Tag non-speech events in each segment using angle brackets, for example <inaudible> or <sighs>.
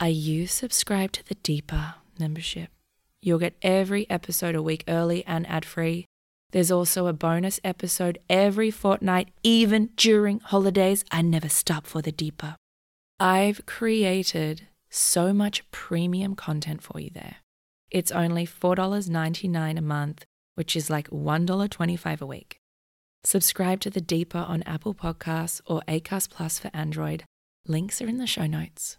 Are you subscribed to the Deeper membership? You'll get every episode a week early and ad free. There's also a bonus episode every fortnight, even during holidays. I never stop for the Deeper. I've created so much premium content for you there. It's only $4.99 a month, which is like $1.25 a week. Subscribe to The Deeper on Apple Podcasts or Acast Plus for Android. Links are in the show notes.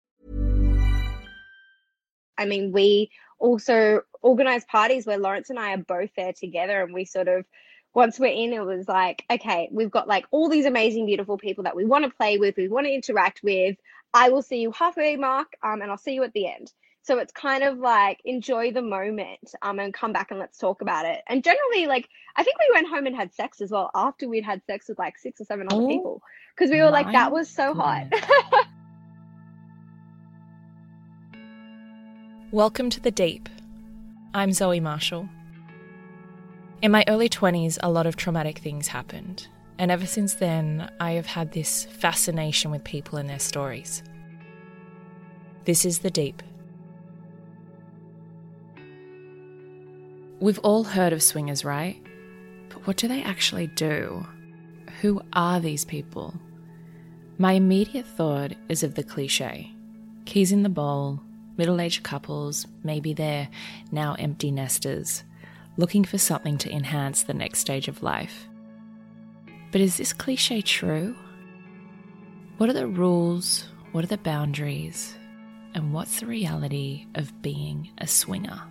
I mean, we also organize parties where Lawrence and I are both there together and we sort of once we're in it was like okay we've got like all these amazing beautiful people that we want to play with we want to interact with. I will see you halfway mark um, and I'll see you at the end. So it's kind of like enjoy the moment um, and come back and let's talk about it. And generally like I think we went home and had sex as well after we'd had sex with like six or seven other Oh, people because we were like that was so hot <laughs> Welcome to the Deep. I'm Zoe Marshall. In my early 20s, a lot of traumatic things happened, and ever since then, I have had this fascination with people and their stories. This is the Deep. We've all heard of swingers, right? But what do they actually do? Who are these people? My immediate thought is of the cliche keys in the bowl, middle aged couples, maybe they're now empty nesters, looking for something to enhance the next stage of life. But is this cliche true? What are the rules? What are the boundaries? And what's the reality of being a swinger?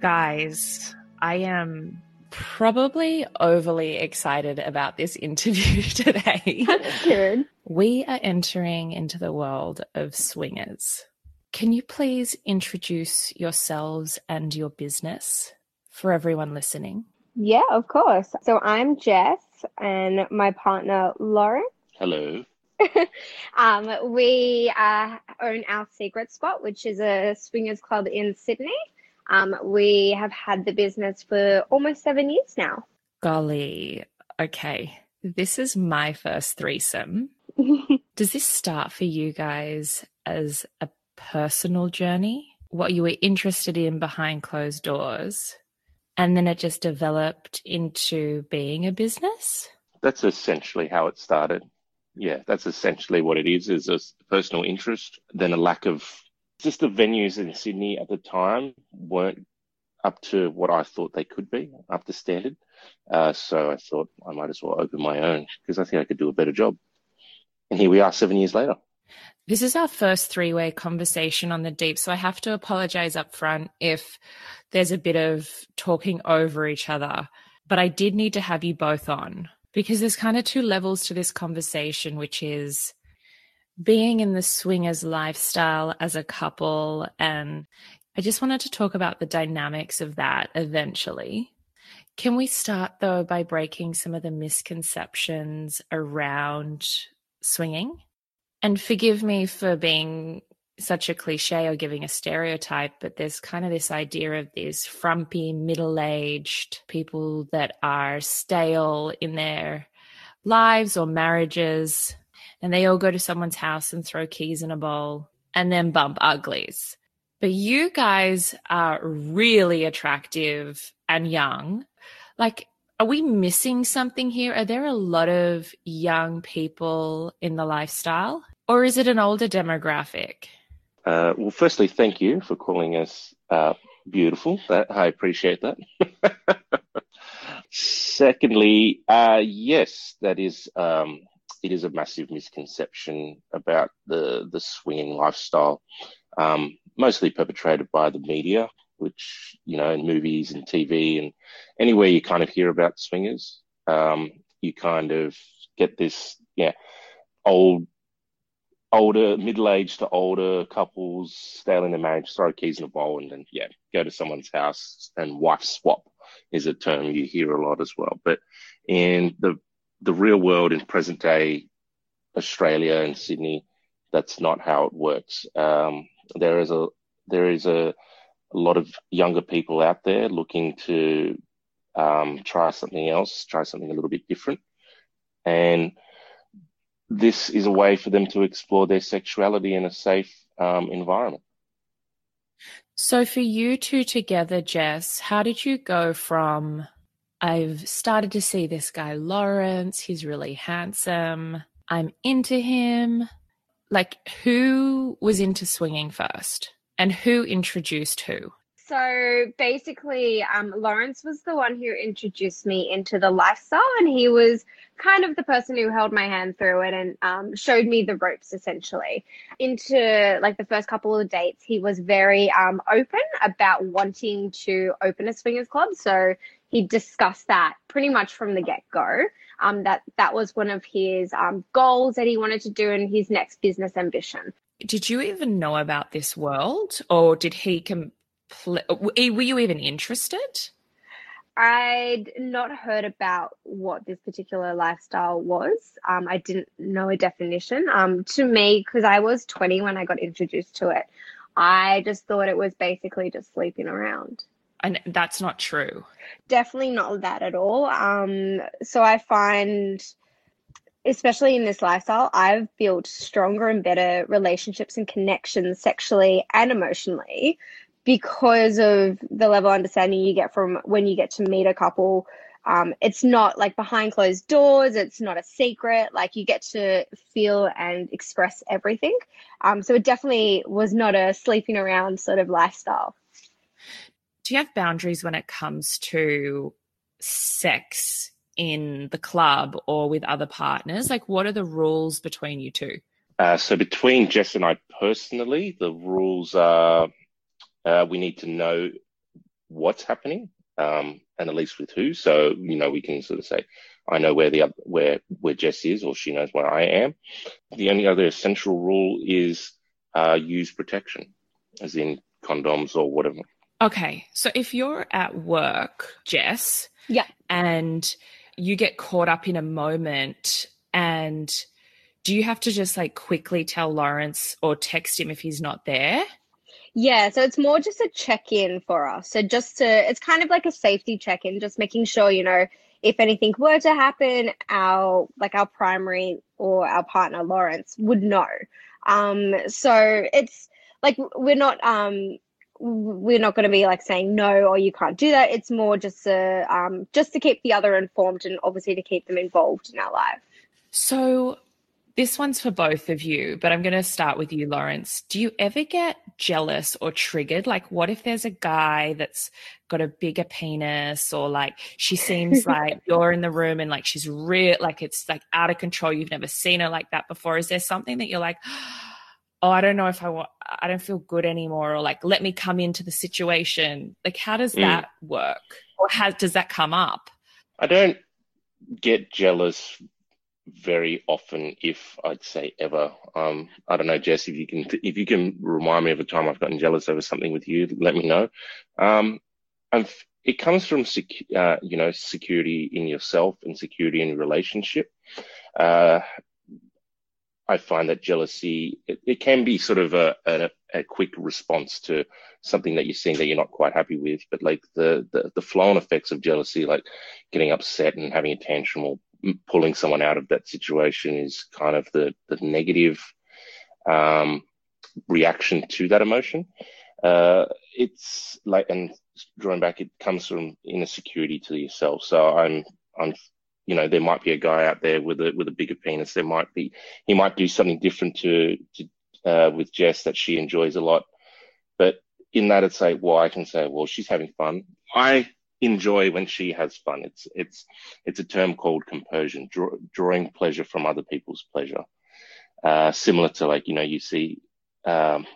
Guys, I am probably overly excited about this interview <laughs> today. <laughs> Good. We are entering into the world of swingers. Can you please introduce yourselves and your business for everyone listening? Yeah, of course. So I'm Jess and my partner Lawrence. Hello. <laughs> um, we uh, own our secret spot, which is a swingers club in Sydney. Um, we have had the business for almost seven years now. Golly, okay. This is my first threesome. <laughs> Does this start for you guys as a personal journey? What you were interested in behind closed doors? And then it just developed into being a business? That's essentially how it started. Yeah, that's essentially what it is, a personal interest, then a lack of just the venues in Sydney at the time weren't up to what I thought they could be, up to standard. Uh, so I thought I might as well open my own because I think I could do a better job. And here we are seven years later. This is our first three way conversation on the deep. So I have to apologize up front if there's a bit of talking over each other. But I did need to have you both on because there's kind of two levels to this conversation, which is being in the swingers lifestyle as a couple. And I just wanted to talk about the dynamics of that eventually. Can we start though by breaking some of the misconceptions around swinging? And forgive me for being such a cliche or giving a stereotype, but there's kind of this idea of these frumpy, middle aged people that are stale in their lives or marriages, and they all go to someone's house and throw keys in a bowl and then bump uglies. But you guys are really attractive and young. Like, are we missing something here? Are there a lot of young people in the lifestyle? Or is it an older demographic? Uh, well, firstly, thank you for calling us uh, beautiful. That, I appreciate that. <laughs> Secondly, uh, yes, that is um, it is a massive misconception about the the swinging lifestyle, um, mostly perpetrated by the media, which you know in movies and TV and anywhere you kind of hear about swingers, um, you kind of get this yeah old older middle-aged to older couples stay in their marriage throw keys in a bowl and then yeah go to someone's house and wife swap is a term you hear a lot as well. But in the the real world in present day australia and sydney that's not how it works um, there is a there is a, a lot of younger people out there looking to um, try something else, try something a little bit different. And this is a way for them to explore their sexuality in a safe um, environment. So, for you two together, Jess, how did you go from I've started to see this guy, Lawrence, he's really handsome, I'm into him? Like, who was into swinging first and who introduced who? So basically, um, Lawrence was the one who introduced me into the lifestyle, and he was kind of the person who held my hand through it and um, showed me the ropes essentially. Into like the first couple of dates, he was very um, open about wanting to open a swingers club. So he discussed that pretty much from the get go. Um, that that was one of his um, goals that he wanted to do in his next business ambition. Did you even know about this world, or did he com- were you even interested? I'd not heard about what this particular lifestyle was. Um, I didn't know a definition. Um, to me, because I was 20 when I got introduced to it, I just thought it was basically just sleeping around. And that's not true. Definitely not that at all. Um, so I find, especially in this lifestyle, I've built stronger and better relationships and connections sexually and emotionally because of the level of understanding you get from when you get to meet a couple. Um, it's not like behind closed doors. It's not a secret. Like you get to feel and express everything. Um, so it definitely was not a sleeping around sort of lifestyle. Do you have boundaries when it comes to sex in the club or with other partners? Like, what are the rules between you two? Uh, so between Jess and I personally, the rules are uh, we need to know what's happening um, and at least with who. So you know we can sort of say, I know where the where where Jess is, or she knows where I am. The only other essential rule is uh, use protection, as in condoms or whatever. Okay, so if you're at work, Jess, yeah, and you get caught up in a moment and do you have to just like quickly tell Lawrence or text him if he's not there? Yeah, so it's more just a check in for us. So just to, it's kind of like a safety check in, just making sure, you know, if anything were to happen, our, like our primary or our partner, Lawrence, would know. Um, so it's like, we're not, um, we're not going to be like saying no or you can't do that. It's more just to, um, just to keep the other informed and obviously to keep them involved in our life. So this one's for both of you, but I'm going to start with you, Lawrence. Do you ever get jealous or triggered? Like, what if there's a guy that's got a bigger penis, or like she seems <laughs> like you're in the room and like she's real, like it's like out of control. You've never seen her like that before. Is there something that you're like, oh, I don't know if I want, I don't feel good anymore, or like, let me come into the situation? Like, how does mm. that work? Or how does that come up? I don't get jealous very often, if I'd say ever. Um, I don't know, Jess, if you can, if you can remind me of a time I've gotten jealous over something with you, let me know. Um, and it comes from, sec- uh, you know, security in yourself and security in your relationship. Uh, I find that jealousy, it, it can be sort of a, a, a, quick response to something that you're seeing that you're not quite happy with. But like the, the, the flow and effects of jealousy, like getting upset and having a tantrum or pulling someone out of that situation is kind of the, the negative um, reaction to that emotion. Uh, it's like, and drawing back, it comes from inner security to yourself. So I'm, I'm, you know, there might be a guy out there with a with a bigger penis. There might be, he might do something different to, to uh, with Jess that she enjoys a lot. But in that, it's like, well, I can say, well, she's having fun. I enjoy when she has fun. It's it's it's a term called compersion, draw, drawing pleasure from other people's pleasure. Uh, similar to like you know you see um,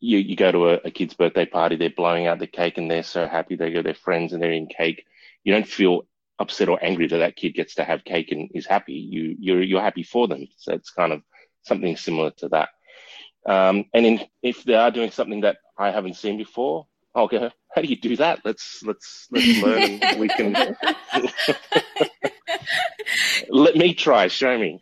you, you go to a, a kid's birthday party, they're blowing out the cake and they're so happy. They go their friends and they're eating cake. You don't feel upset or angry that that kid gets to have cake and is happy. You you're you're happy for them. So it's kind of something similar to that. Um, and in, if they are doing something that I haven't seen before, I'll go, how do you do that? Let's let's let's <laughs> learn. and we can <laughs> let me try. Show me.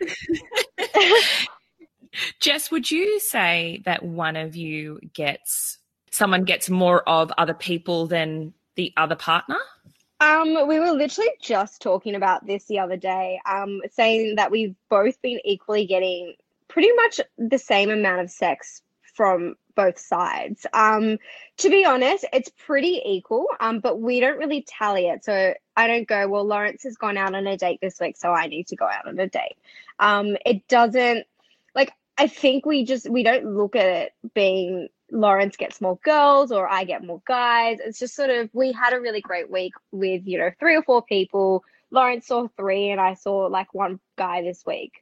<laughs> Jess, would you say that one of you gets someone gets more of other people than the other partner? Um, we were literally just talking about this the other day, um, saying that we've both been equally getting pretty much the same amount of sex from both sides. Um, to be honest, it's pretty equal, um, but we don't really tally it. So I don't go, well, Lawrence has gone out on a date this week, so I need to go out on a date. Um, it doesn't, like, I think we just, we don't look at it being Lawrence gets more girls or I get more guys. It's just sort of, we had a really great week with, you know, three or four people. Lawrence saw three and I saw like one guy this week.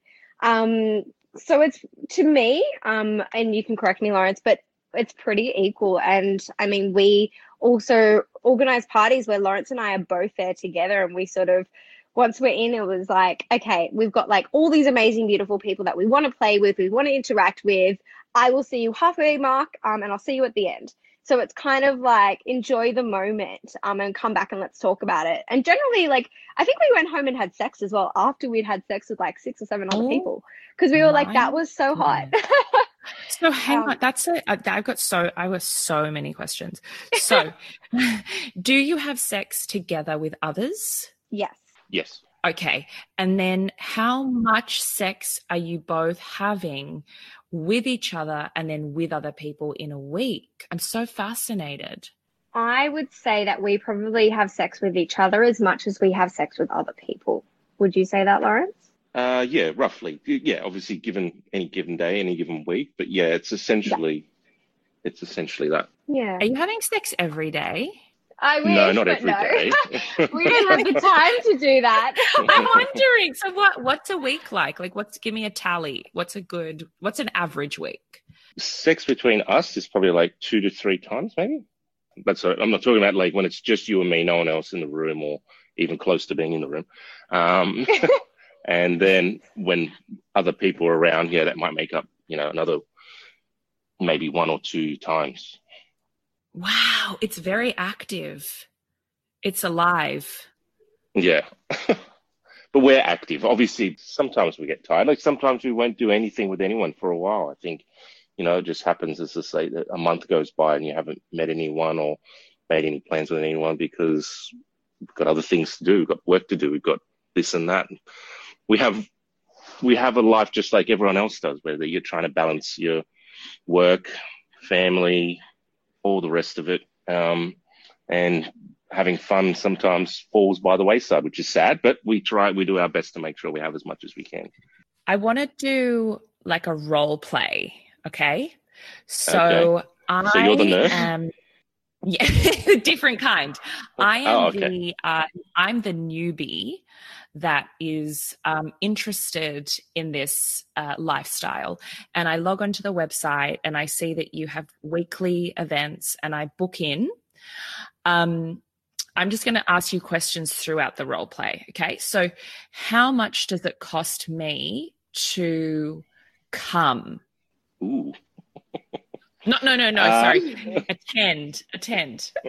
Um, so it's to me, um, and you can correct me, Lawrence, but it's pretty equal. And I mean, we also organize parties where Lawrence and I are both there together, and we sort of once we're in, it was like, okay, we've got like all these amazing, beautiful people that we want to play with, we want to interact with. I will see you halfway mark, um, and I'll see you at the end. So it's kind of like enjoy the moment um, and come back and let's talk about it. And generally, like, I think we went home and had sex as well after we'd had sex with like six or seven other oh, people because we were like, that was so hot. so hang <laughs> um, on, that's a, I've got so, I was so many questions. So <laughs> <laughs> do you have sex together with others? Yes. Yes. Okay. And then how much sex are you both having with each other and then with other people in a week. I'm so fascinated. I would say that we probably have sex with each other as much as we have sex with other people. Would you say that, Lawrence? Uh, yeah, roughly. Yeah, obviously, given any given day, any given week, but yeah, it's essentially, yeah. it's essentially that. Yeah. Are you having sex every day? I wish, no, not every no. day. <laughs> we don't have the time to do that. <laughs> I'm wondering. So, what? What's a week like? Like, what's? Give me a tally. What's a good? What's an average week? Sex between us is probably like two to three times, maybe. But i I'm not talking about like when it's just you and me, no one else in the room, or even close to being in the room. Um, <laughs> and then when other people are around, yeah, that might make up, you know, another maybe one or two times. Wow, it's very active. It's alive. Yeah. <laughs> but we're active. Obviously, sometimes we get tired. Like sometimes we won't do anything with anyone for a while. I think, you know, it just happens as to say that a month goes by and you haven't met anyone or made any plans with anyone because we've got other things to do. We've got work to do. We've got this and that. We have we have a life just like everyone else does, whether you're trying to balance your work, family, all the rest of it. Um, and having fun sometimes falls by the wayside, which is sad, but we try, we do our best to make sure we have as much as we can. I want to do like a role play. Okay. So okay. I so you're the nurse? am, yeah, <laughs> different kind. I am oh, okay. the, uh, I'm the newbie that is um, interested in this uh, lifestyle. And I log onto the website and I see that you have weekly events and I book in. Um, I'm just going to ask you questions throughout the role play. Okay. So, how much does it cost me to come? Ooh. No, no, no, no. Um, sorry. attend. Attend. <laughs>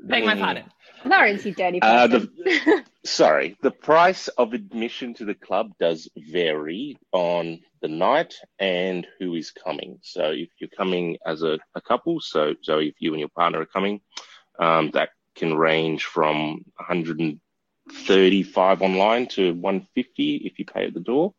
Beg my pardon. Lawrence, you dirty uh, the, <laughs> sorry, the price of admission to the club does vary on the night and who is coming. So if you're coming as a, a couple, so so if you and your partner are coming, um, that can range from 135 online to 150 if you pay at the door.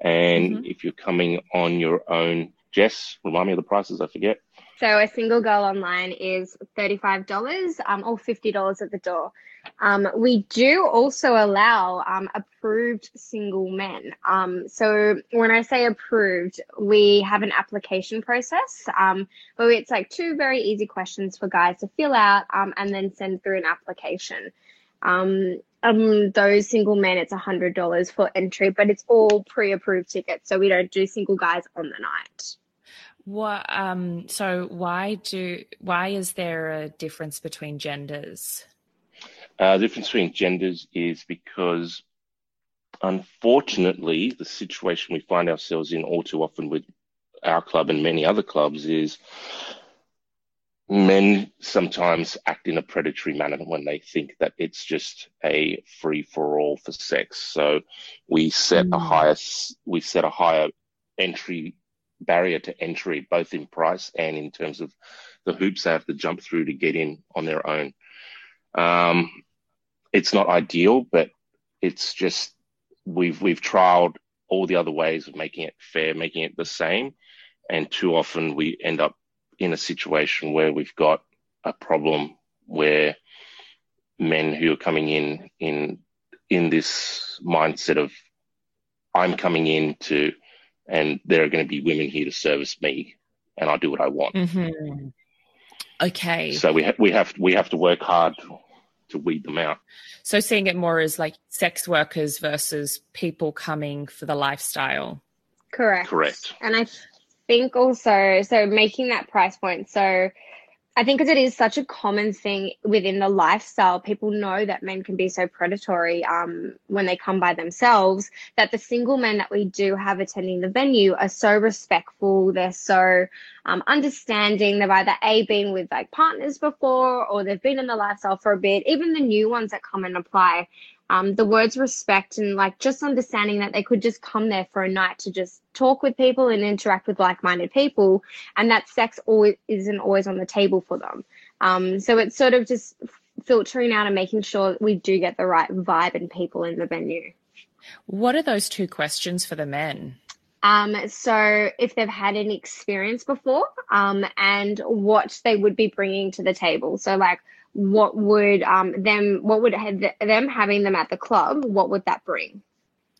And mm-hmm. if you're coming on your own, Jess, remind me of the prices. I forget. So a single girl online is $35 um, or $50 at the door. Um, we do also allow um, approved single men. Um, so when I say approved, we have an application process um, where it's like two very easy questions for guys to fill out um, and then send through an application. Um, those single men, it's $100 for entry, but it's all pre approved tickets. So we don't do single guys on the night. What um so why do why is there a difference between genders? Uh, the difference between genders is because unfortunately the situation we find ourselves in all too often with our club and many other clubs is men sometimes act in a predatory manner when they think that it's just a free for all for sex. So we set mm. a higher we set a higher entry barrier to entry, both in price and in terms of the hoops they have to jump through to get in on their own. Um, it's not ideal, but it's just we've we've trialed all the other ways of making it fair, making it the same, and too often we end up in a situation where we've got a problem where men who are coming in in in this mindset of I'm coming in to and there are going to be women here to service me and I do what I want. Mm-hmm. Okay. So we ha- we have we have to work hard to weed them out. So seeing it more as like sex workers versus people coming for the lifestyle. Correct. Correct. And I think also so making that price point so I think because it is such a common thing within the lifestyle, people know that men can be so predatory um, when they come by themselves. That the single men that we do have attending the venue are so respectful. They're so um, understanding. They've either a been with like partners before, or they've been in the lifestyle for a bit. Even the new ones that come and apply, um, the words respect and like just understanding that they could just come there for a night to just talk with people and interact with like-minded people and that sex always isn't always on the table for them. Um, so it's sort of just filtering out and making sure we do get the right vibe and people in the venue. What are those two questions for the men? Um, so if they've had any experience before, um, and what they would be bringing to the table. So like, what would um, them what would have them having them at the club what would that bring?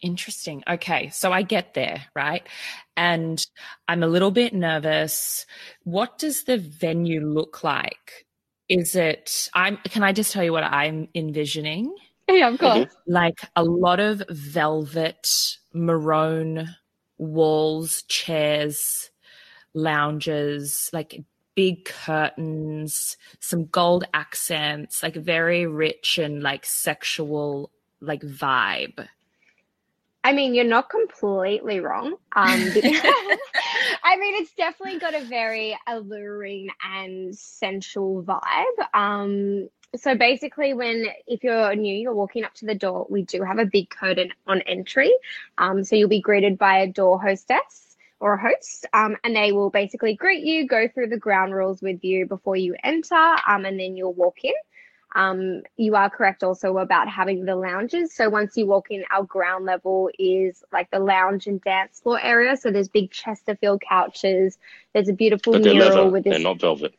Interesting. Okay. So i get there right? And i'm a little bit nervous. What does the venue look like? Is it i'm can i just tell you what i'm envisioning? Yeah of course. Like a lot of velvet maroon walls chairs lounges like big curtains, some gold accents, like very rich and like sexual like vibe. I mean, you're not completely wrong. Um, <laughs> I mean, it's definitely got a very alluring and sensual vibe. Um, so basically, when if you're new, you're walking up to the door, we do have a big curtain on entry. Um, so you'll be greeted by a door hostess or a host, um, and they will basically greet you, go through the ground rules with you before you enter, um, and then you'll walk in. Um, you are correct also about having the lounges. So once you walk in, our ground level is like the lounge and dance floor area. So there's big Chesterfield couches. There's a beautiful but mural leather. with this. They're not velvet.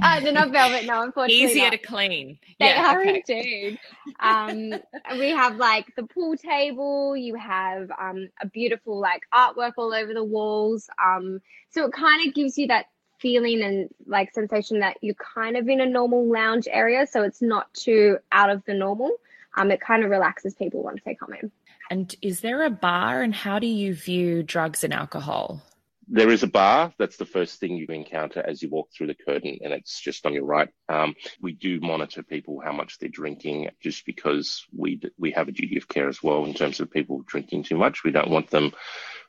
Uh, they're not velvet, no, <laughs> unfortunately. Easier not. to clean. They yeah, are okay. indeed. Um, we have like the pool table. You have um, a beautiful like artwork all over the walls. Um, so it kind of gives you that feeling and like sensation that you're kind of in a normal lounge area. So it's not too out of the normal. Um, it kind of relaxes people once they come in. And is there a bar, and how do you view drugs and alcohol? There is a bar. That's the first thing you encounter as you walk through the curtain, and it's just on your right. Um, we do monitor people how much they're drinking, just because we we have a duty of care as well in terms of people drinking too much. We don't want them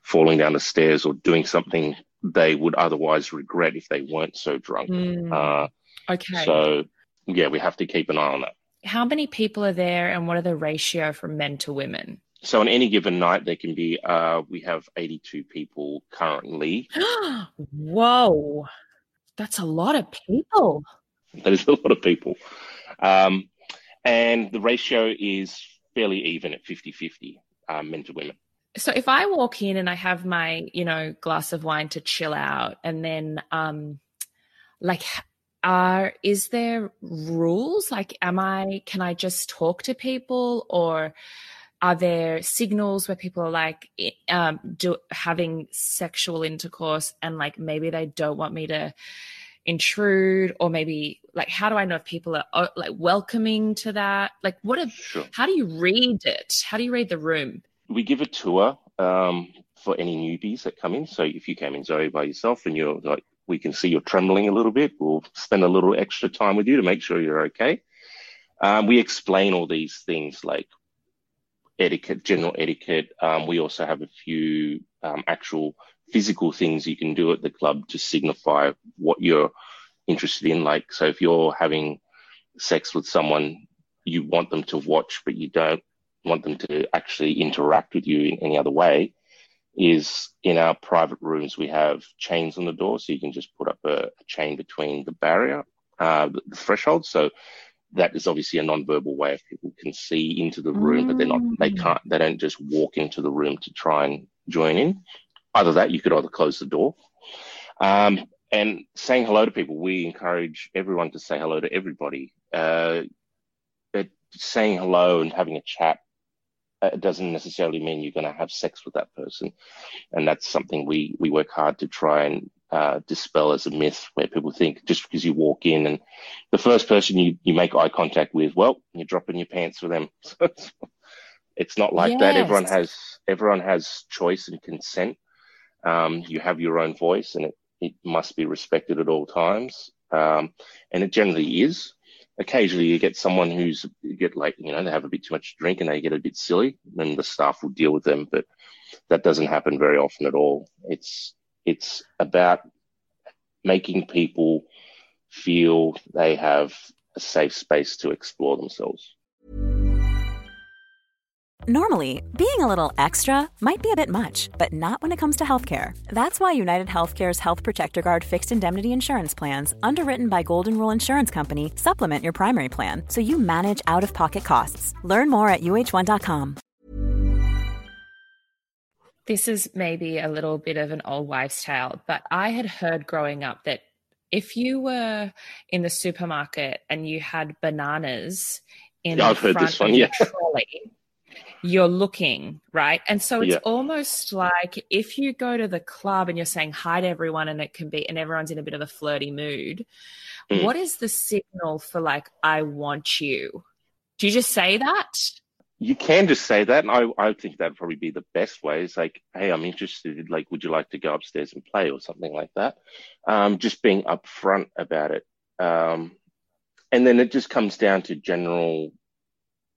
falling down the stairs or doing something they would otherwise regret if they weren't so drunk. Mm, Uh, okay. so yeah, we have to keep an eye on that. how many people are there, and what are the ratio from men to women? So on any given night, there can be uh, we have 82 people currently. <gasps> Whoa, that's a lot of people. That is a lot of people. Um, and the ratio is fairly even at 50 50 um, men to women. So if I walk in and I have my, you know, glass of wine to chill out, and then, um, like, are is there rules? Like, am I? Can I just talk to people, or are there signals where people are like, um, do having sexual intercourse, and like maybe they don't want me to intrude, or maybe like, how do I know if people are like welcoming to that? Like, what? Are, Sure. how do you read it? How do you read the room? We give a tour um, for any newbies that come in. So if you came in Zoe by yourself and you're like, we can see you're trembling a little bit, we'll spend a little extra time with you to make sure you're okay. Um, we explain all these things like etiquette, general etiquette. Um, we also have a few um, actual physical things you can do at the club to signify what you're interested in. Like, so if you're having sex with someone, you want them to watch, but you don't want them to actually interact with you in any other way. Is in our private rooms, we have chains on the door, so you can just put up a, a chain between the barrier, uh, the, the threshold. So that is obviously a non-verbal way of people can see into the room, mm. but they're not, they mm. can't, they don't just walk into the room to try and join in. Either that, you could either close the door. Um, and saying hello to people, we encourage everyone to say hello to everybody. Uh, but saying hello and having a chat uh, doesn't necessarily mean you're going to have sex with that person. And that's something we, we work hard to try and uh, dispel as a myth where people think just because you walk in and the first person you, you make eye contact with, well, you're dropping your pants for them. <laughs> it's not like yes. that. Everyone has everyone has choice and consent. Um, you have your own voice, and it, it must be respected at all times. Um, and it generally is. Occasionally, you get someone who's you get like you know they have a bit too much drink and they get a bit silly, and the staff will deal with them. But that doesn't happen very often at all. It's it's about making people feel they have a safe space to explore themselves. Normally, being a little extra might be a bit much, but not when it comes to healthcare. That's why United Healthcare's Health Protector Guard fixed indemnity insurance plans, underwritten by Golden Rule Insurance Company, supplement your primary plan so you manage out of pocket costs. Learn more at uh1.com. This is maybe a little bit of an old wives' tale, but I had heard growing up that if you were in the supermarket and you had bananas in yeah, the front one, of yeah. your trolley, you're looking, right? And so it's yeah. almost like if you go to the club and you're saying hi to everyone and it can be, and everyone's in a bit of a flirty mood, mm. what is the signal for like, I want you? Do you just say that? You can just say that. And I, I think that'd probably be the best way. Is like, hey, I'm interested. Like, would you like to go upstairs and play or something like that? Um, just being upfront about it. Um, and then it just comes down to general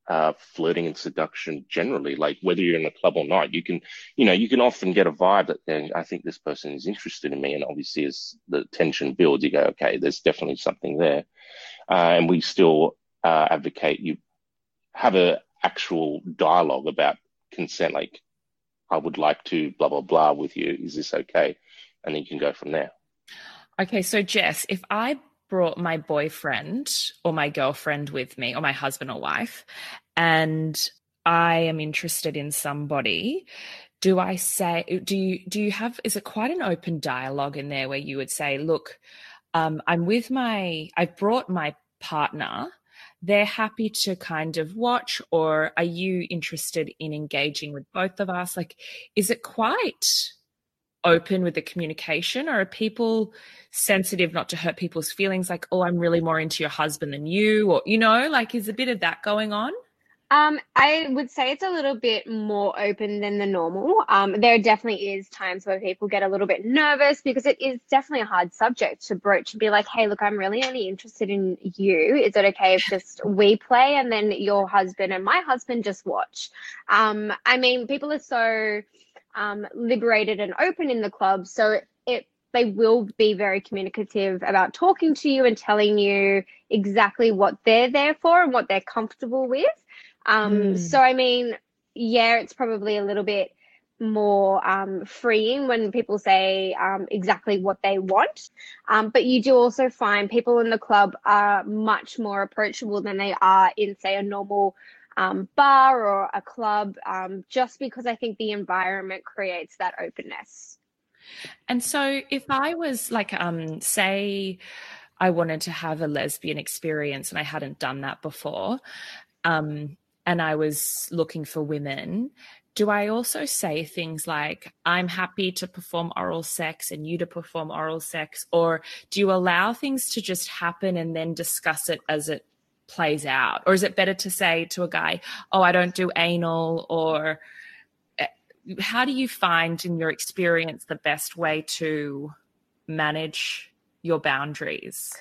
uh, flirting and seduction generally, like whether you're in a club or not, you can, you know, you can often get a vibe that then I think this person is interested in me. And obviously as the tension builds, you go, okay, there's definitely something there. Uh, and we still uh, advocate you have a actual dialogue about consent, like I would like to blah, blah, blah with you. Is this okay? And then you can go from there. Okay. So Jess, if I brought my boyfriend or my girlfriend with me or my husband or wife and I am interested in somebody, do I say do you do you have is it quite an open dialogue in there where you would say, look, um, I'm with my I've brought my partner they're happy to kind of watch or are you interested in engaging with both of us? Like is it quite open with the communication? Or are people sensitive not to hurt people's feelings? Like oh i'm really more into your husband than you or you know like is a bit of that going on um, I would say it's a little bit more open than the normal. Um, there definitely is times where people get a little bit nervous because it is definitely a hard subject to broach and be like, hey, look, I'm really only interested in you. Is it okay if just we play and then your husband and my husband just watch? Um, I mean, people are so um, liberated and open in the club. So it they will be very communicative about talking to you and telling you exactly what they're there for and what they're comfortable with. Um, mm. So I mean, yeah, it's probably a little bit more um, freeing when people say um, exactly what they want. Um, but you do also find people in the club are much more approachable than they are in, say, a normal um, bar or a club, um, just because I think the environment creates that openness. And so, if I was like, um, say, I wanted to have a lesbian experience and I hadn't done that before, um, and I was looking for women, do I also say things like, I'm happy to perform oral sex and you to perform oral sex? Or do you allow things to just happen and then discuss it as it plays out? Or is it better to say to a guy, oh, I don't do anal or eh, how do you find in your experience the best way to manage your boundaries?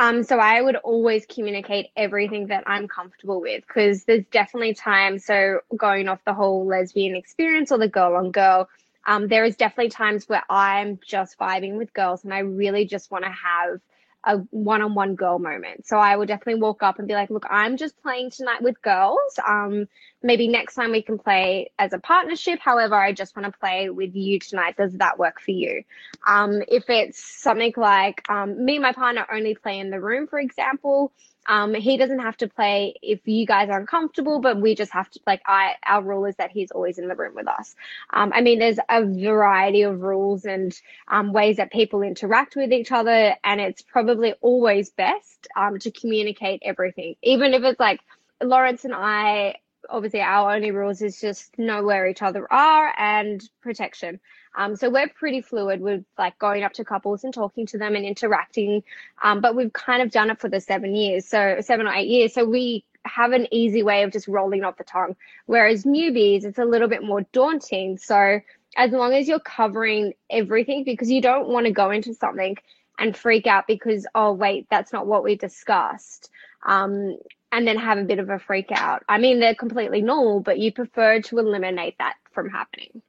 Um, so I would always communicate everything that I'm comfortable with because there's definitely times. So going off the whole lesbian experience or the girl on girl, um, there is definitely times where I'm just vibing with girls and I really just want to have a one-on-one girl moment. So I will definitely walk up and be like, "Look, I'm just playing tonight with girls. Um, maybe next time we can play as a partnership. However, I just want to play with you tonight. Does that work for you?" Um, if it's something like um, me and my partner only play in the room, for example, um, he doesn't have to play if you guys are uncomfortable, but we just have to like I our rule is that he's always in the room with us. Um, I mean, there's a variety of rules and um, ways that people interact with each other, and it's probably always best um, to communicate everything, even if it's like Lawrence and I. Obviously, our only rules is just know where each other are and protection. Um, so we're pretty fluid with like going up to couples and talking to them and interacting. Um, but we've kind of done it for the seven years, so seven or eight years. So we have an easy way of just rolling off the tongue. Whereas newbies, it's a little bit more daunting. So as long as you're covering everything, because you don't want to go into something and freak out because, oh, wait, that's not what we discussed. Um, and then have a bit of a freak out. I mean, they're completely normal, but you prefer to eliminate that from happening.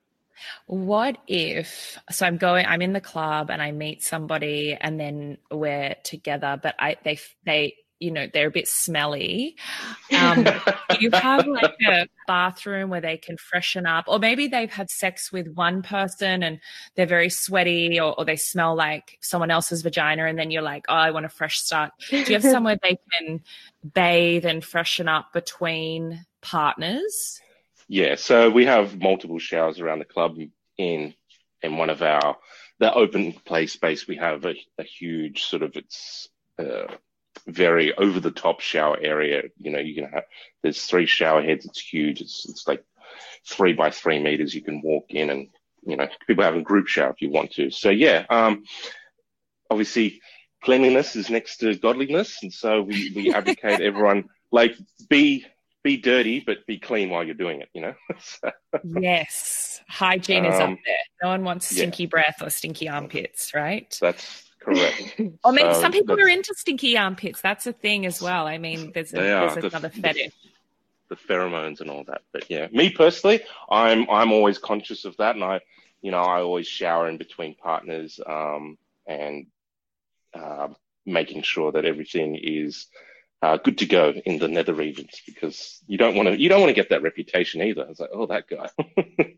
What if so I'm going I'm in the club and I meet somebody and then we're together but I they they you know they're a bit smelly. Um, <laughs> you have like a bathroom where they can freshen up? Or maybe they've had sex with one person and they're very sweaty or, or they smell like someone else's vagina and then you're like oh i want a fresh start. Do you have somewhere they can bathe and freshen up between partners? Yeah, so we have multiple showers around the club. In in one of our the open play space, we have a, a huge sort of it's uh, very over the top shower area. You know, you can have there's three shower heads. It's huge. It's it's like three by three meters. You can walk in and you know people have a group shower if you want to. So yeah, um, obviously cleanliness is next to godliness, and so we we <laughs> advocate everyone like be be dirty but be clean while you're doing it you know <laughs> yes hygiene um, is up um, there no one wants stinky yeah. breath or stinky armpits right that's correct. <laughs> Or maybe so some people are into stinky armpits that's a thing as well. I mean there's, a, there's the, another fetish. the, the pheromones and all that. But yeah me personally i'm i'm always conscious of that. And i you know i always shower in between partners um, and uh, making sure that everything is uh, good to go in the nether regions because you don't want to you don't want to get that reputation either. It's like, oh, that guy.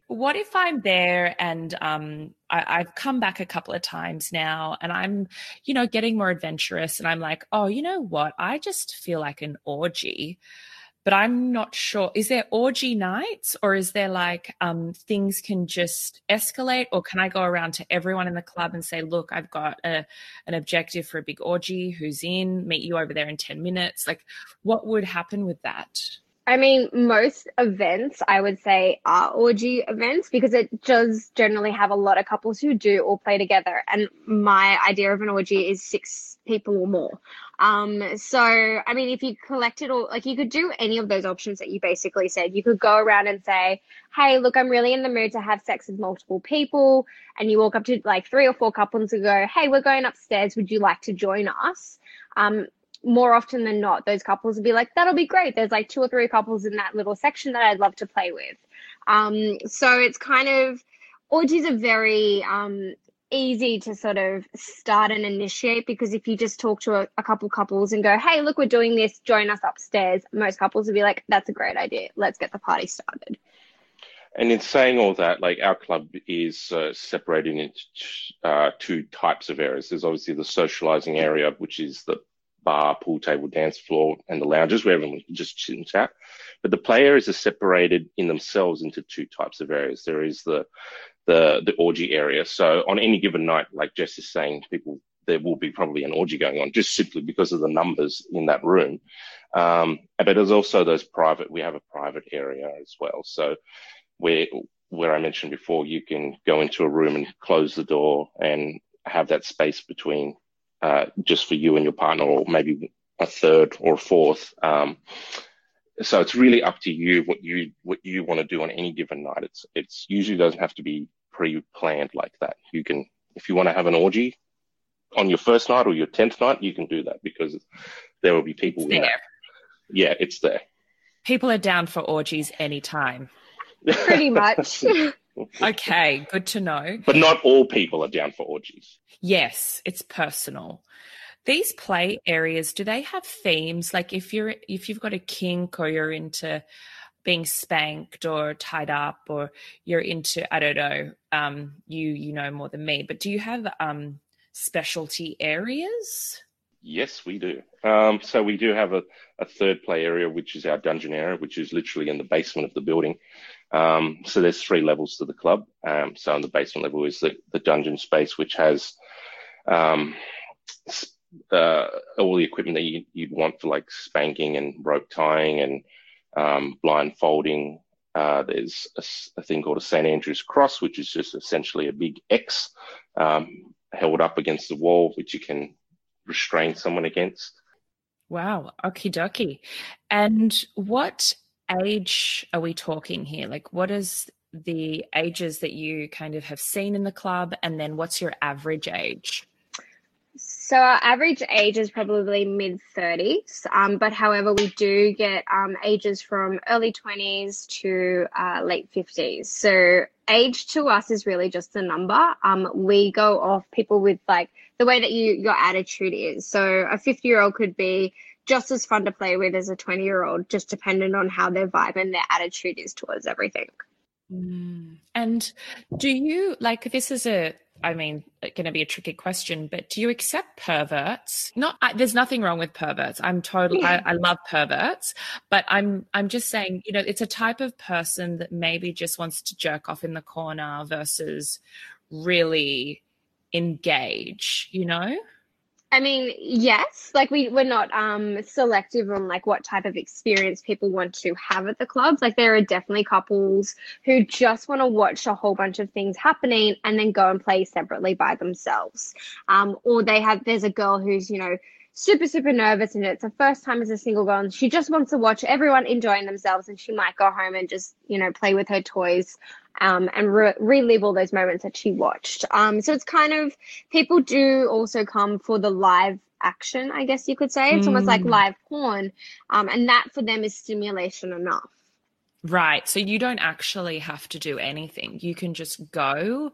<laughs> what if I'm there and um, I, I've come back a couple of times now, and I'm, you know, getting more adventurous, and I'm like, oh, you know what? I just feel like an orgy but I'm not sure. Is there orgy nights or is there like um, things can just escalate or can I go around to everyone in the club and say, look, I've got a, an objective for a big orgy. Who's in? Meet you over there in 10 minutes. Like, what would happen with that? I mean, most events I would say are orgy events because it does generally have a lot of couples who do all play together. And my idea of an orgy is six people or more. Um, so, I mean, if you collected all, like you could do any of those options that you basically said. You could go around and say, Hey, look, I'm really in the mood to have sex with multiple people. And you walk up to like three or four couples and go, Hey, we're going upstairs. Would you like to join us? Um, more often than not, those couples would be like, that'll be great. There's like two or three couples in that little section that I'd love to play with. Um, so it's kind of, orgies are very um, easy to sort of start and initiate because if you just talk to a, a couple couples and go, hey, look, we're doing this, join us upstairs, most couples would be like, that's a great idea. Let's get the party started. And in saying all that, like our club is uh, separated into uh, two types of areas. There's obviously the socializing area, which is the bar, pool table, dance floor, and the lounges where everyone can just sit and chat. But the play areas are separated in themselves into two types of areas. There is the the the orgy area. So on any given night, like Jess is saying, people there will be probably an orgy going on just simply because of the numbers in that room. Um, but there's also those private. We have a private area as well. So where where I mentioned before, you can go into a room and close the door and have that space between uh, just for you and your partner, or maybe a third or a fourth. Um, so it's really up to you what you what you want to do on any given night. It's it's usually doesn't have to be pre-planned like that. You can if you want to have an orgy on your first night or your tenth night, you can do that because there will be people there. Yeah, it's there. People are down for orgies anytime. <laughs> Pretty much. <laughs> okay, good to know. <laughs> But not all people are down for orgies. Yes, it's personal. These play areas, do they have themes? Like if you're if you've got a kink or you're into being spanked or tied up or you're into I don't know, um, you you know more than me, but do you have um specialty areas? Yes, we do. Um, so we do have a, a, third play area, which is our dungeon area, which is literally in the basement of the building. Um, so there's three levels to the club. Um, so on the basement level is the, the dungeon space, which has um, uh, all the equipment that you, would want for like spanking and rope tying and um, blindfolding. Uh, there's a, a, thing called a St. Andrew's cross, which is just essentially a big X um, held up against the wall, which you can restrain someone against. Wow. Okie dokie. And what age are we talking here? Like, what is the ages that you kind of have seen in the club? And then what's your average age? So our average age is probably mid 30s, um, but however, we do get um, ages from early 20s to uh, late 50s. So age to us is really just a number. Um, we go off people with like the way that you your attitude is. So a 50 year old could be just as fun to play with as a 20 year old, just dependent on how their vibe and their attitude is towards everything. Mm. And do you like this is a I mean, going to be a tricky question, but do you accept perverts? Not, I, there's nothing wrong with perverts. I'm totally, I, I love perverts, but I'm, I'm just saying, you know, it's a type of person that maybe just wants to jerk off in the corner versus really engage, you know? I mean, yes, like we we're not um selective on like what type of experience people want to have at the clubs. Like there are definitely couples who just want to watch a whole bunch of things happening and then go and play separately by themselves. Um, or they have there's a girl who's you know super super nervous and it's her first time as a single girl and she just wants to watch everyone enjoying themselves and she might go home and just you know play with her toys um, and re- relive all those moments that she watched. Um, so it's kind of people do also come for the live action, I guess you could say. It's mm. almost like hmm. live porn, um, and that for them is stimulation enough. Right. So you don't actually have to do anything. You can just go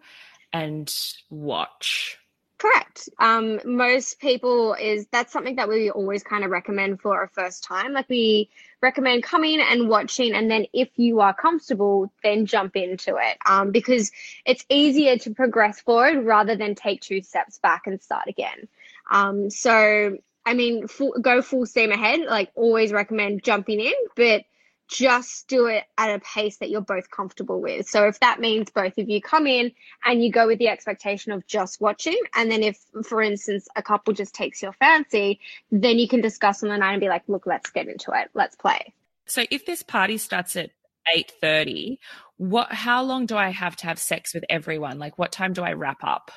and watch. Correct. Um, most people is that's something that we always kind of recommend for a first time. Like we recommend coming and watching, and then if you are comfortable, then jump into it. Um, because it's easier to progress forward rather than take two steps back and start again. Um, so I mean, full, go full steam ahead. Like always recommend jumping in, but just do it at a pace that you're both comfortable with. So if that means both of you come in and you go with the expectation of just watching, and then if, for instance, a couple just takes your fancy, then you can discuss on the night and be like, look, let's get into it. Let's play. So if this party starts at 8.30, what, how long do I have to have sex with everyone? Like what time do I wrap up?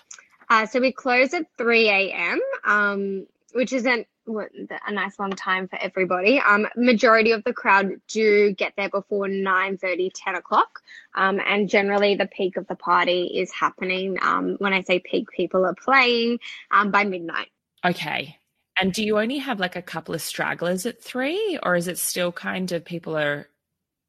Uh, so we close at 3 a.m., um, which isn't a nice long time for everybody. Um, majority of the crowd do get there before 9 30, 10 o'clock. Um, and generally the peak of the party is happening. Um, when I say peak, people are playing um, by midnight. Okay. And do you only have like a couple of stragglers at three, or is it still kind of people are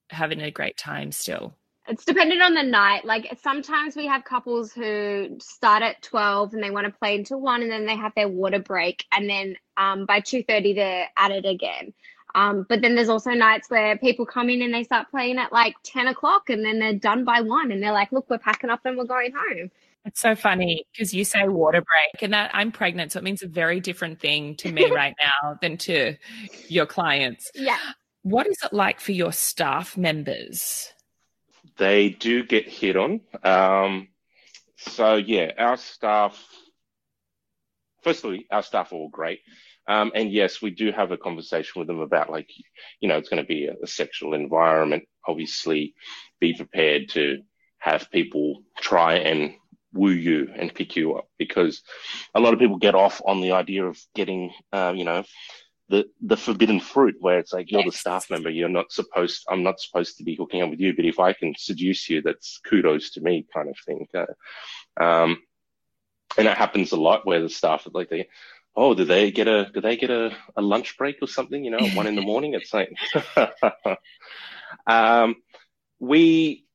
having a great time still? It's dependent on the night. Like sometimes we have couples who start at 12 and they want to play until 1 and then they have their water break and then um, by 2.30 they're at it again. Um, but then there's also nights where people come in and they start playing at like 10 o'clock and then they're done by 1 and they're like, look, we're packing up and we're going home. It's so funny because you say water break and that I'm pregnant. So it means a very different thing to me <laughs> right now than to your clients. Yeah. What is it like for your staff members? They do get hit on. Um, so yeah, our staff. Firstly, our staff are all great, um, and yes, we do have a conversation with them about like, you know, it's going to be a, a sexual environment. Obviously, be prepared to have people try and woo you and pick you up because a lot of people get off on the idea of getting, uh, you know, the the forbidden fruit where it's like you're the staff member you're not supposed i'm not supposed to be hooking up with you but if i can seduce you that's kudos to me kind of thing. Uh, um and it happens a lot where the staff like they oh do they get a do they get a, a lunch break or something you know one in the <laughs> morning? It's like <laughs> um we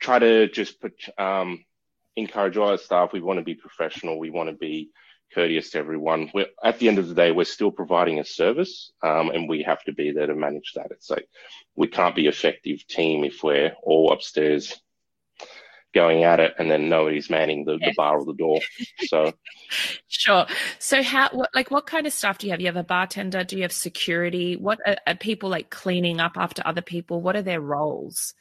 try to just put um encourage all our staff we want to be professional we want to be courteous to everyone. We're, at the end of the day, we're still providing a service, um, and we have to be there to manage that. It's like we can't be effective team if we're all upstairs going at it, and then nobody's manning the, the bar or the door. So <laughs> Sure. So how what like what kind of stuff do you have? You have a bartender, do you have security? What are, are people like cleaning up after other people? What are their roles?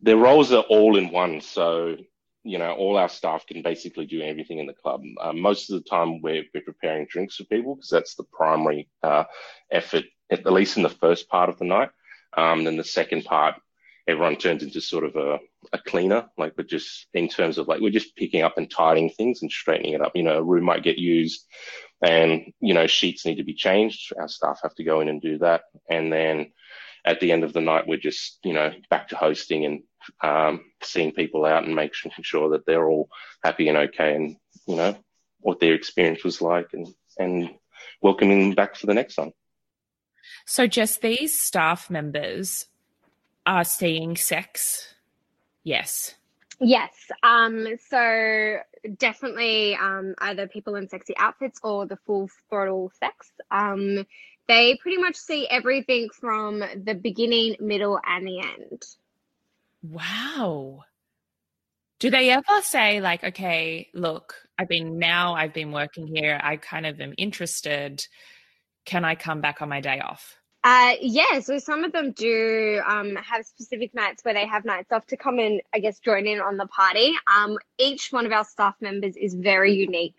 their roles are all in one. So you know, all our staff can basically do everything in the club. Uh, most of the time, we're, we're preparing drinks for people because that's the primary uh, effort, at least in the first part of the night. Um, then the second part, everyone turns into sort of a, a cleaner, like we're just in terms of like we're just picking up and tidying things and straightening it up. You know, a room might get used, and you know sheets need to be changed. Our staff have to go in and do that, and then at the end of the night, we're just you know back to hosting and um, seeing people out and making sure that they're all happy and okay, and you know what their experience was like, and and welcoming them back for the next one. So just these staff members are seeing sex. Yes. Yes. Um, so definitely um, either people in sexy outfits or the full throttle sex. Um, they pretty much see everything from the beginning, middle, and the end. Wow. Do they ever say like, okay, look, I've been now I've been working here. I kind of am interested. Can I come back on my day off? Uh, yeah, so some of them do um, have specific nights where they have nights off to come and, I guess, join in on the party. Um, each one of our staff members is very unique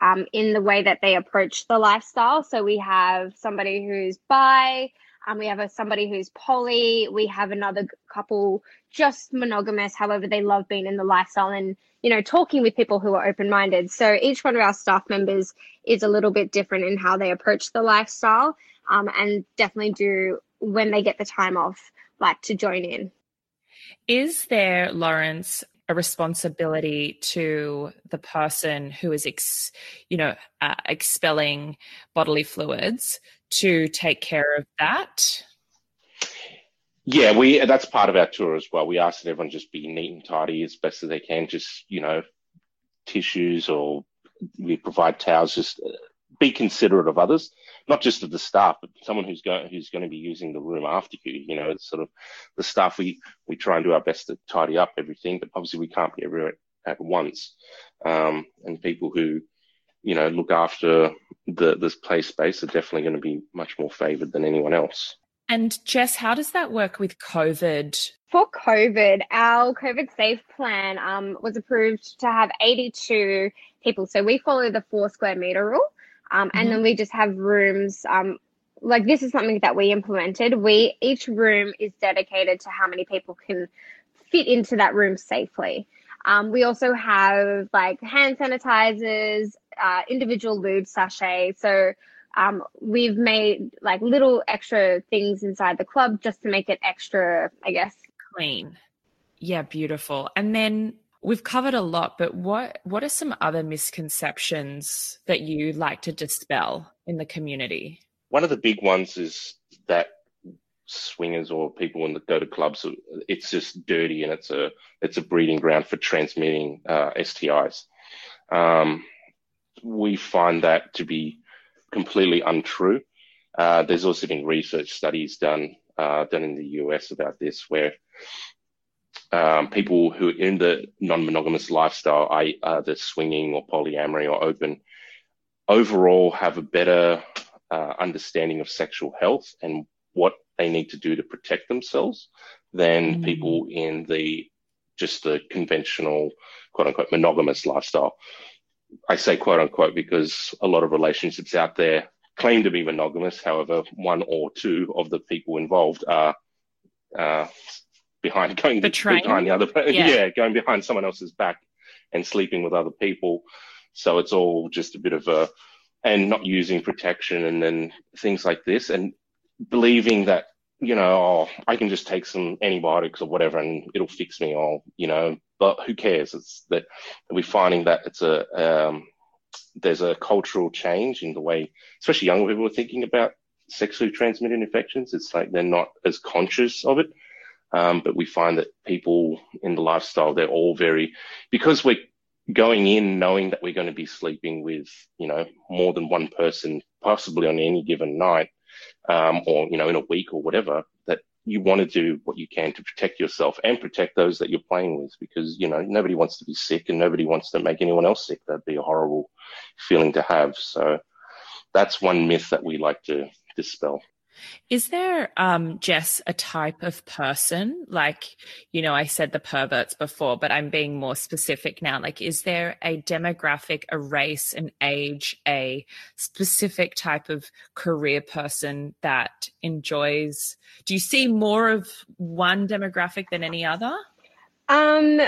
um, in the way that they approach the lifestyle. So we have somebody who's bi, um, we have a, somebody who's poly, we have another couple just monogamous. However, they love being in the lifestyle and you know talking with people who are open minded. So each one of our staff members is a little bit different in how they approach the lifestyle, um, and definitely do when they get the time off, like to join in. Is there, Lawrence, a responsibility to the person who is, ex, you know, uh, expelling bodily fluids to take care of that? Yeah, we that's part of our tour as well. We ask that everyone just be neat and tidy as best as they can. Just you know, tissues or we provide towels. Just uh, be considerate of others, not just of the staff, but someone who's going who's going to be using the room after you. You know, it's sort of the staff. We we try and do our best to tidy up everything, but obviously we can't be everywhere at once. Um, and people who you know look after the this play space are definitely going to be much more favoured than anyone else. And Jess, how does that work with COVID? For COVID, our COVID safe plan um, was approved to have 82 people. So we follow the four square meter rule. Um, and then we just have rooms. Um, like this is something that we implemented. We each room is dedicated to how many people can fit into that room safely. Um, we also have like hand sanitizers, uh, individual lube sachet. So um, we've made like little extra things inside the club just to make it extra, I guess. Clean. Yeah, beautiful. And then we've covered a lot, but what what are some other misconceptions that you like to dispel in the community? One of the big ones is that swingers or people in the go to clubs, it's just dirty and it's a it's a breeding ground for transmitting uh, STIs. Um, we find that to be completely untrue. Uh, there's also been research studies done uh, done in the US about this, where um, people who are in the non-monogamous lifestyle, i.e., uh, the swinging or polyamory or open, overall have a better uh, understanding of sexual health and what they need to do to protect themselves than Mm. people in the just the conventional quote unquote monogamous lifestyle. I say quote unquote because a lot of relationships out there claim to be monogamous. However, one or two of the people involved are uh, behind <laughs> going Betraying? behind the other Yeah. yeah. going behind someone else's back and sleeping with other people. So it's all just a bit of a and not using protection and then things like this and believing that you know oh, i can just take some antibiotics or whatever and it'll fix me or you know but who cares? It's that we're finding that it's a um, there's a cultural change in the way especially younger people are thinking about sexually transmitted infections. It's like they're not as conscious of it. Um, but we find that people in the lifestyle they're all very because we're going in knowing that we're going to be sleeping with, you know, more than one person, possibly on any given night, um, or, you know, in a week or whatever, that you want to do what you can to protect yourself and protect those that you're playing with because, you know, nobody wants to be sick and nobody wants to make anyone else sick. That'd be a horrible feeling to have. So that's one myth that we like to dispel. Is there, um, Jess, a type of person? Like, you know, I said the perverts before, but I'm being more specific now. Like, is there a demographic, a race, an age, a specific type of career person that enjoys? Do you see more of one demographic than any other? Um,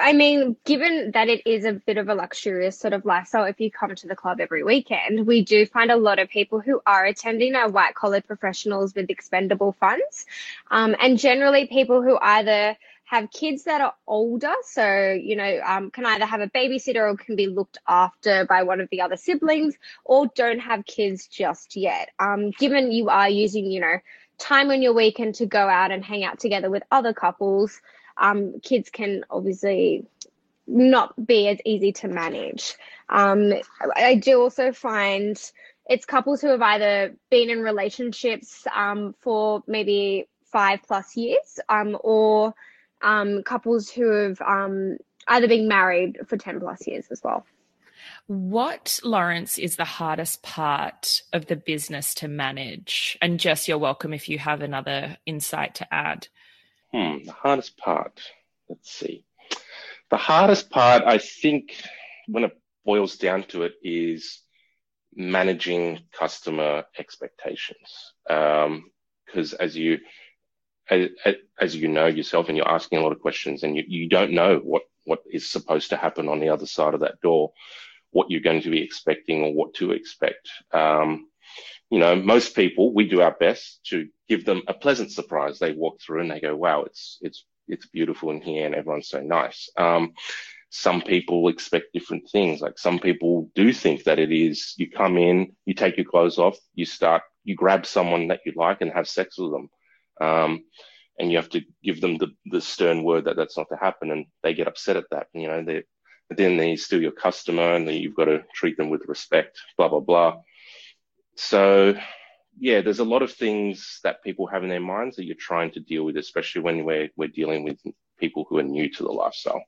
I mean, given that it is a bit of a luxurious sort of lifestyle, if you come to the club every weekend, we do find a lot of people who are attending are white collar professionals with expendable funds. Um, and generally people who either have kids that are older, so, you know, um, can either have a babysitter or can be looked after by one of the other siblings, or don't have kids just yet. Um, given you are using, you know, time on your weekend to go out and hang out together with other couples, um, kids can obviously not be as easy to manage. Um, I do also find it's couples who have either been in relationships um, for maybe five plus years um, or um, couples who have um, either been married for 10 plus years as well. What, Lawrence, is the hardest part of the business to manage? And Jess, you're welcome if you have another insight to add. Hmm, the hardest part. Let's see. The hardest part, I think, when it boils down to it, is managing customer expectations. Because um, as you as, as, you know yourself, and you're asking a lot of questions, and you, you don't know what what is supposed to happen on the other side of that door, what you're going to be expecting or what to expect. Um, you know, most people, we do our best to give them a pleasant surprise. They walk through and they go, wow, it's, it's, it's beautiful in here and everyone's so nice. Um, some people expect different things. Like some people do think that it is, you come in, you take your clothes off, you start, you grab someone that you like and have sex with them. Um, and you have to give them the, the stern word that that's not to happen. And they get upset at that. You know, they, then they're still your customer and you've got to treat them with respect, blah, blah, blah. So yeah, there's a lot of things that people have in their minds that you're trying to deal with, especially when we're we're dealing with people who are new to the lifestyle.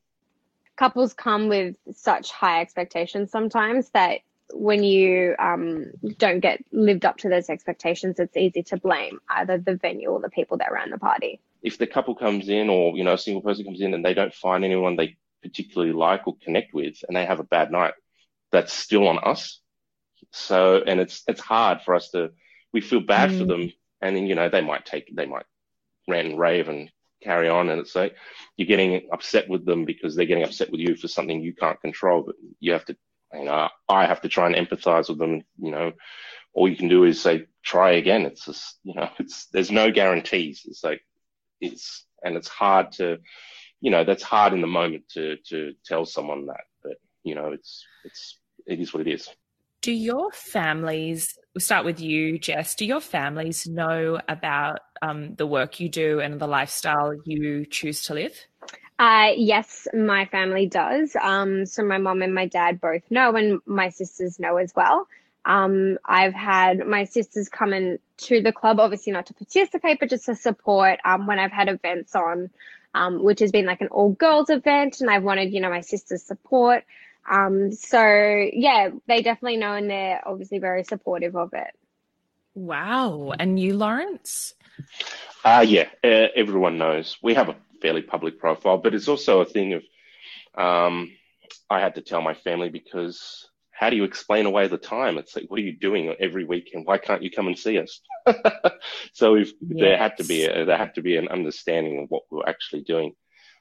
Couples come with such high expectations sometimes that when you um, don't get lived up to those expectations, it's easy to blame either the venue or the people that ran the party. If the couple comes in, or you know, a single person comes in and they don't find anyone they particularly like or connect with, and they have a bad night, that's still on us so, and it's, it's hard for us to, we feel bad mm. for them. And then, you know, they might take, they might rant and rave and carry on. And it's like, you're getting upset with them because they're getting upset with you for something you can't control, but you have to, you know, I have to try and empathize with them. You know, all you can do is say, try again. It's just, you know, <laughs> it's, there's no guarantees. It's like, it's, and it's hard to, you know, that's hard in the moment to, to tell someone that, but, you know, it's, it's, it is what it is. Do your families, we'll start with you, Jess, do your families know about um, the work you do and the lifestyle you choose to live? Uh, yes, my family does. Um, so my mom and my dad both know, and my sisters know as well. Um, I've had my sisters come in to the club, obviously not to participate, but just to support um, when I've had events on, um, which has been like an all girls event, and I've wanted, you know, my sisters' support. Um, so yeah, they definitely know and they're obviously very supportive of it. Wow. And you, Lawrence? Uh, yeah, uh, everyone knows. We have a fairly public profile, but it's also a thing of um, I had to tell my family because how do you explain away the time? It's like, what are you doing every weekend? Why can't you come and see us? <laughs> so yes. there had to be a, there had to be an understanding of what we're actually doing.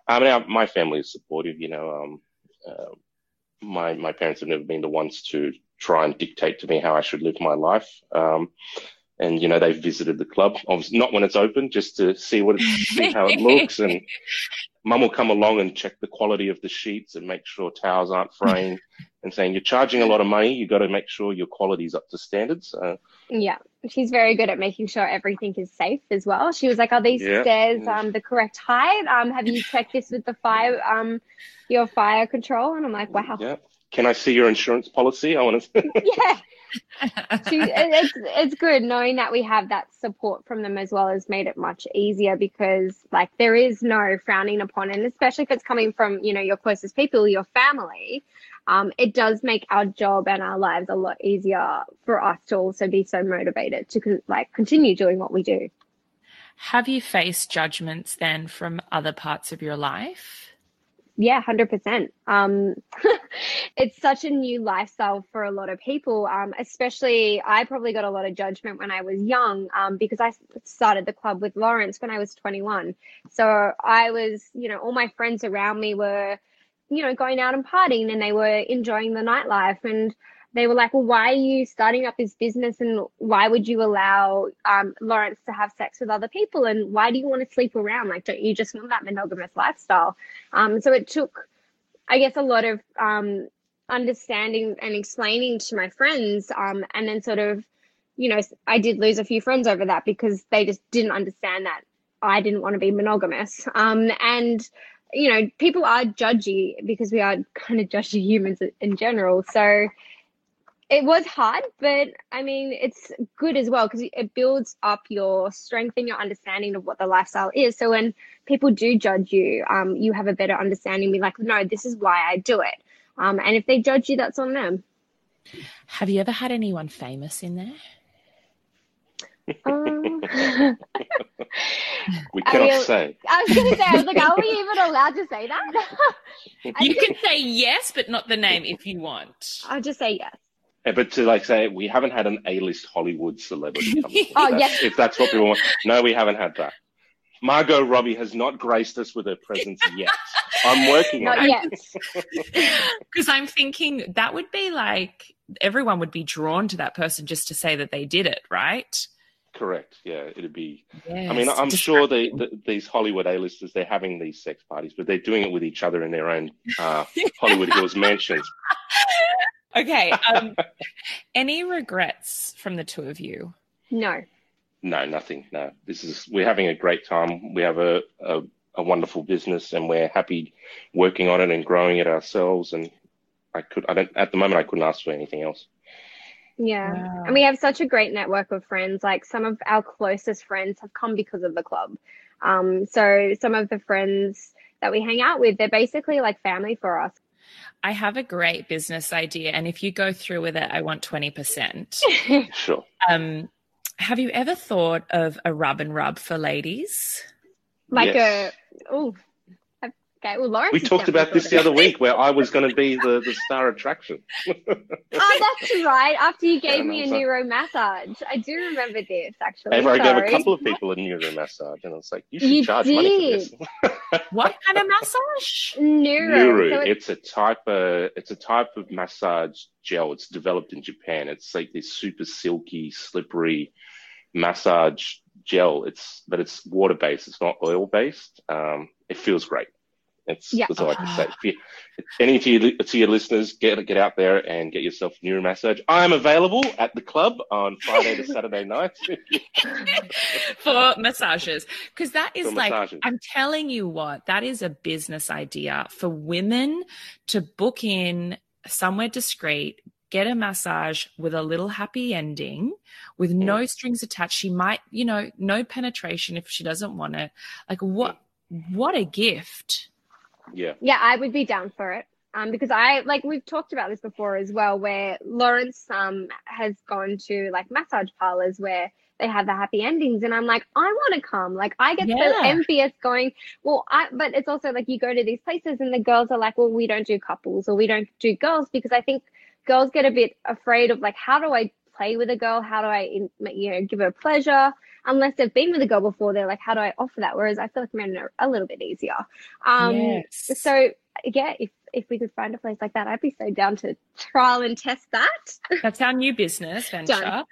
I mean, my family is supportive. You know, um, uh, my my parents have never been the ones to try and dictate to me how I should live my life. Um, and you know they've visited the club, obviously not when it's open, just to see what it, see how it looks. And <laughs> mum will come along and check the quality of the sheets and make sure towels aren't fraying. And saying you're charging a lot of money, you got to make sure your quality is up to standards. Uh, yeah, she's very good at making sure everything is safe as well. She was like, "Are these yeah. stairs um the correct height? Um, have you checked this with the fire um your fire control?" And I'm like, "Wow." Yeah. Can I see your insurance policy? I want to. <laughs> yeah <laughs> it's it's good knowing that we have that support from them as well has made it much easier because like there is no frowning upon and especially if it's coming from you know your closest people your family um, it does make our job and our lives a lot easier for us to also be so motivated to like continue doing what we do. Have you faced judgments then from other parts of your life yeah, hundred percent. Um, <laughs> it's such a new lifestyle for a lot of people. Um, especially, I probably got a lot of judgment when I was young. Um, because I started the club with Lawrence when I was twenty one. So I was, you know, all my friends around me were, you know, going out and partying, and they were enjoying the nightlife, and they were like, well, why are you starting up this business and why would you allow um, Lawrence to have sex with other people? And why do you want to sleep around? Like, don't you just want that monogamous lifestyle? Um, so it took, I guess, a lot of um, understanding and explaining to my friends. Um, and then sort of, you know, I did lose a few friends over that because they just didn't understand that I didn't want to be monogamous. Um, and, you know, people are judgy because we are kind of judgy <laughs> humans in general. So, it was hard, but I mean, it's good as well because it builds up your strength and your understanding of what the lifestyle is. So when people do judge you, um, you have a better understanding. Be like, no, this is why I do it. Um, and if they judge you, that's on them. Have you ever had anyone famous in there? Um, <laughs> we cannot I say. I was going to say, I was like, are we <laughs> even allowed to say that? <laughs> you can say yes, but not the name if you want. I'll just say yes. But to like say, we haven't had an A-list Hollywood celebrity. <laughs> oh yes, if that's what people want. No, we haven't had that. Margot Robbie has not graced us with her presence <laughs> yet. I'm working not on yet. <laughs> Because I'm thinking that would be like everyone would be drawn to that person just to say that they did it, right? Correct. Yeah, it'd be. Yes, I mean, I'm sure they, the, these Hollywood A-listers they're having these sex parties, but they're doing it with each other in their own uh, Hollywood Hills mansions. Okay. Um, <laughs> any regrets from the two of you? No. No, nothing. No. This is we're having a great time. We have a, a, a wonderful business, and we're happy working on it and growing it ourselves. And I could, I don't at the moment, I couldn't ask for anything else. Yeah. Wow. And we have such a great network of friends. Like some of our closest friends have come because of the club. Um, so some of the friends that we hang out with, they're basically like family for us. I have a great business idea, and if you go through with it, I want 20%. <laughs> sure. Um, have you ever thought of a rub and rub for ladies? Like yes. a, oh, Okay, well, Lawrence. We talked about this the other week where I was going to be the, the star attraction. <laughs> oh, that's right. After you gave me a Nuru massage. I do remember this, actually. I gave a couple of people a Nuru massage, and I was like, you should you charge did. money for this. <laughs> what kind of massage? Nuru. Nuru. So it's, it's, a type of, it's a type of massage gel. It's developed in Japan. It's like this super silky, slippery massage gel. It's, but it's water based. It's not oil based. Um, it feels great. That's, yeah. that's all I can say. <sighs> If you, any to your, to your listeners, get get out there and get yourself a Nuru massage. I am available at the club on Friday to Saturday nights <laughs> for massages because that is for like massages. I'm telling you what that is a business idea for women to book in somewhere discreet, get a massage with a little happy ending with no mm. strings attached. She might, you know, no penetration if she doesn't want it. Like what? What a gift! Yeah. Yeah, I would be down for it. Um, because I like we've talked about this before as well, where Lawrence um has gone to like massage parlors where they have the happy endings, and I'm like, I want to come. Like I get yeah. so envious going. Well, I but it's also like you go to these places and the girls are like, well, we don't do couples or we don't do girls because I think girls get a bit afraid of like, how do I play with a girl? How do I you know give her pleasure? Unless they've been with a girl before, they're like, how do I offer that? Whereas I feel like men are a little bit easier. Um, yes. So yeah, if if we could find a place like that, I'd be so down to trial and test that. <laughs> That's our new business venture.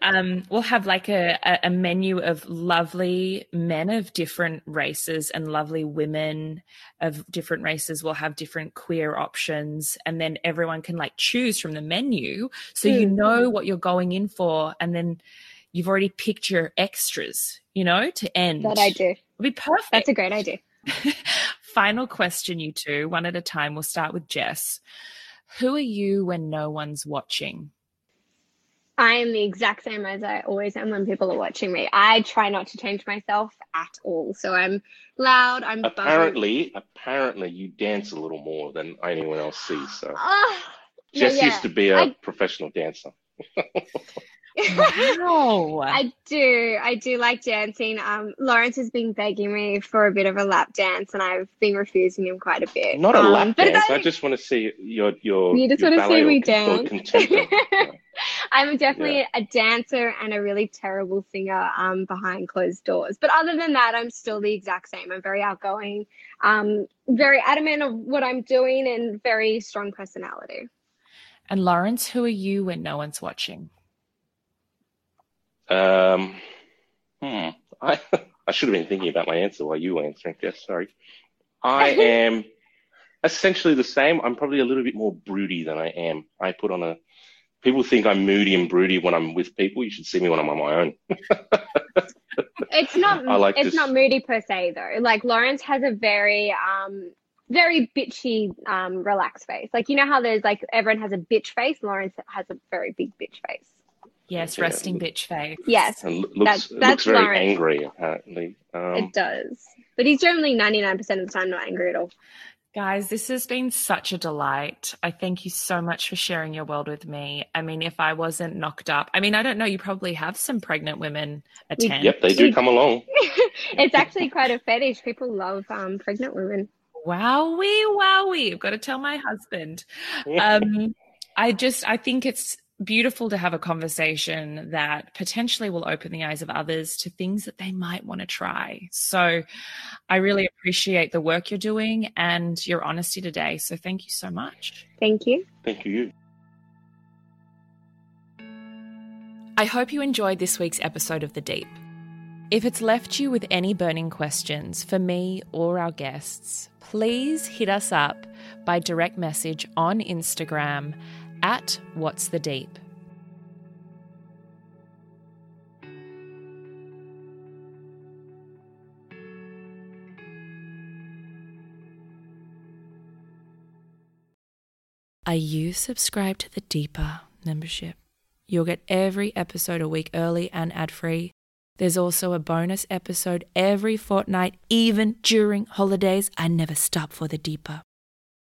Um, we'll have like a, a menu of lovely men of different races and lovely women of different races. We'll have different queer options, and then everyone can like choose from the menu, so mm. you know what you're going in for, and then you've already picked your extras, you know, to end. That I do. It'll be perfect. That's a great idea. <laughs> Final question, you two, one at a time. We'll start with Jess. Who are you when no one's watching? I am the exact same as I always am when people are watching me. I try not to change myself at all. So I'm loud. I'm apparently apparently you dance a little more than anyone else sees. So uh, Jess yeah, used to be a I, professional dancer. <laughs> Wow. I do. I do like dancing. Um, Lawrence has been begging me for a bit of a lap dance, and I've been refusing him quite a bit. Not a um, lap dance. I, I just want to see your your. You just your want to see me dance. <laughs> I'm definitely yeah. a dancer and a really terrible singer um, behind closed doors. But other than that, I'm still the exact same. I'm very outgoing, um, very adamant of what I'm doing, and very strong personality. And Lawrence, who are you when no one's watching? Um, hmm. I <laughs> I should have been thinking about my answer while you were answering. Yes, sorry. I <laughs> am essentially the same. I'm probably a little bit more broody than I am. I put on a. People think I'm moody and broody when I'm with people. You should see me when I'm on my own. <laughs> it's not. I Like it's not moody per se though. Like Lawrence has a very um very bitchy um relaxed face. Like you know how there's like everyone has a bitch face. Lawrence has a very big bitch face. Yes, resting bitch face. Yes, looks, that's, that's looks very Lawrence. angry. Apparently, um, it does, but he's generally ninety nine percent of the time not angry at all. Guys, this has been such a delight. I thank you so much for sharing your world with me. I mean, if I wasn't knocked up, I mean, I don't know, you probably have some pregnant women attend. Yep, they do come along. <laughs> it's actually quite a fetish. People love um, pregnant women. Wowie, wowie. I've got to tell my husband. <laughs> Um, I just, I think it's beautiful to have a conversation that potentially will open the eyes of others to things that they might want to try. So I really appreciate the work you're doing and your honesty today. So thank you so much. Thank you. Thank you. I hope you enjoyed this week's episode of The Deep. If it's left you with any burning questions for me or our guests, please hit us up by direct message on Instagram at What's the Deep. Are you subscribed to the Deeper membership? You'll get every episode a week early and ad free. There's also a bonus episode every fortnight, even during holidays. I never stop for the Deeper.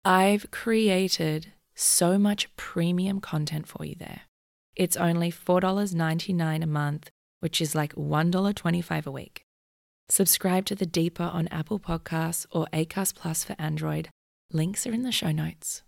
I've created so much premium content for you there. It's only $4.99 a month, which is like $1.25 a week. Subscribe to The Deeper on Apple Podcasts or Acast Plus for Android. Links are in the show notes.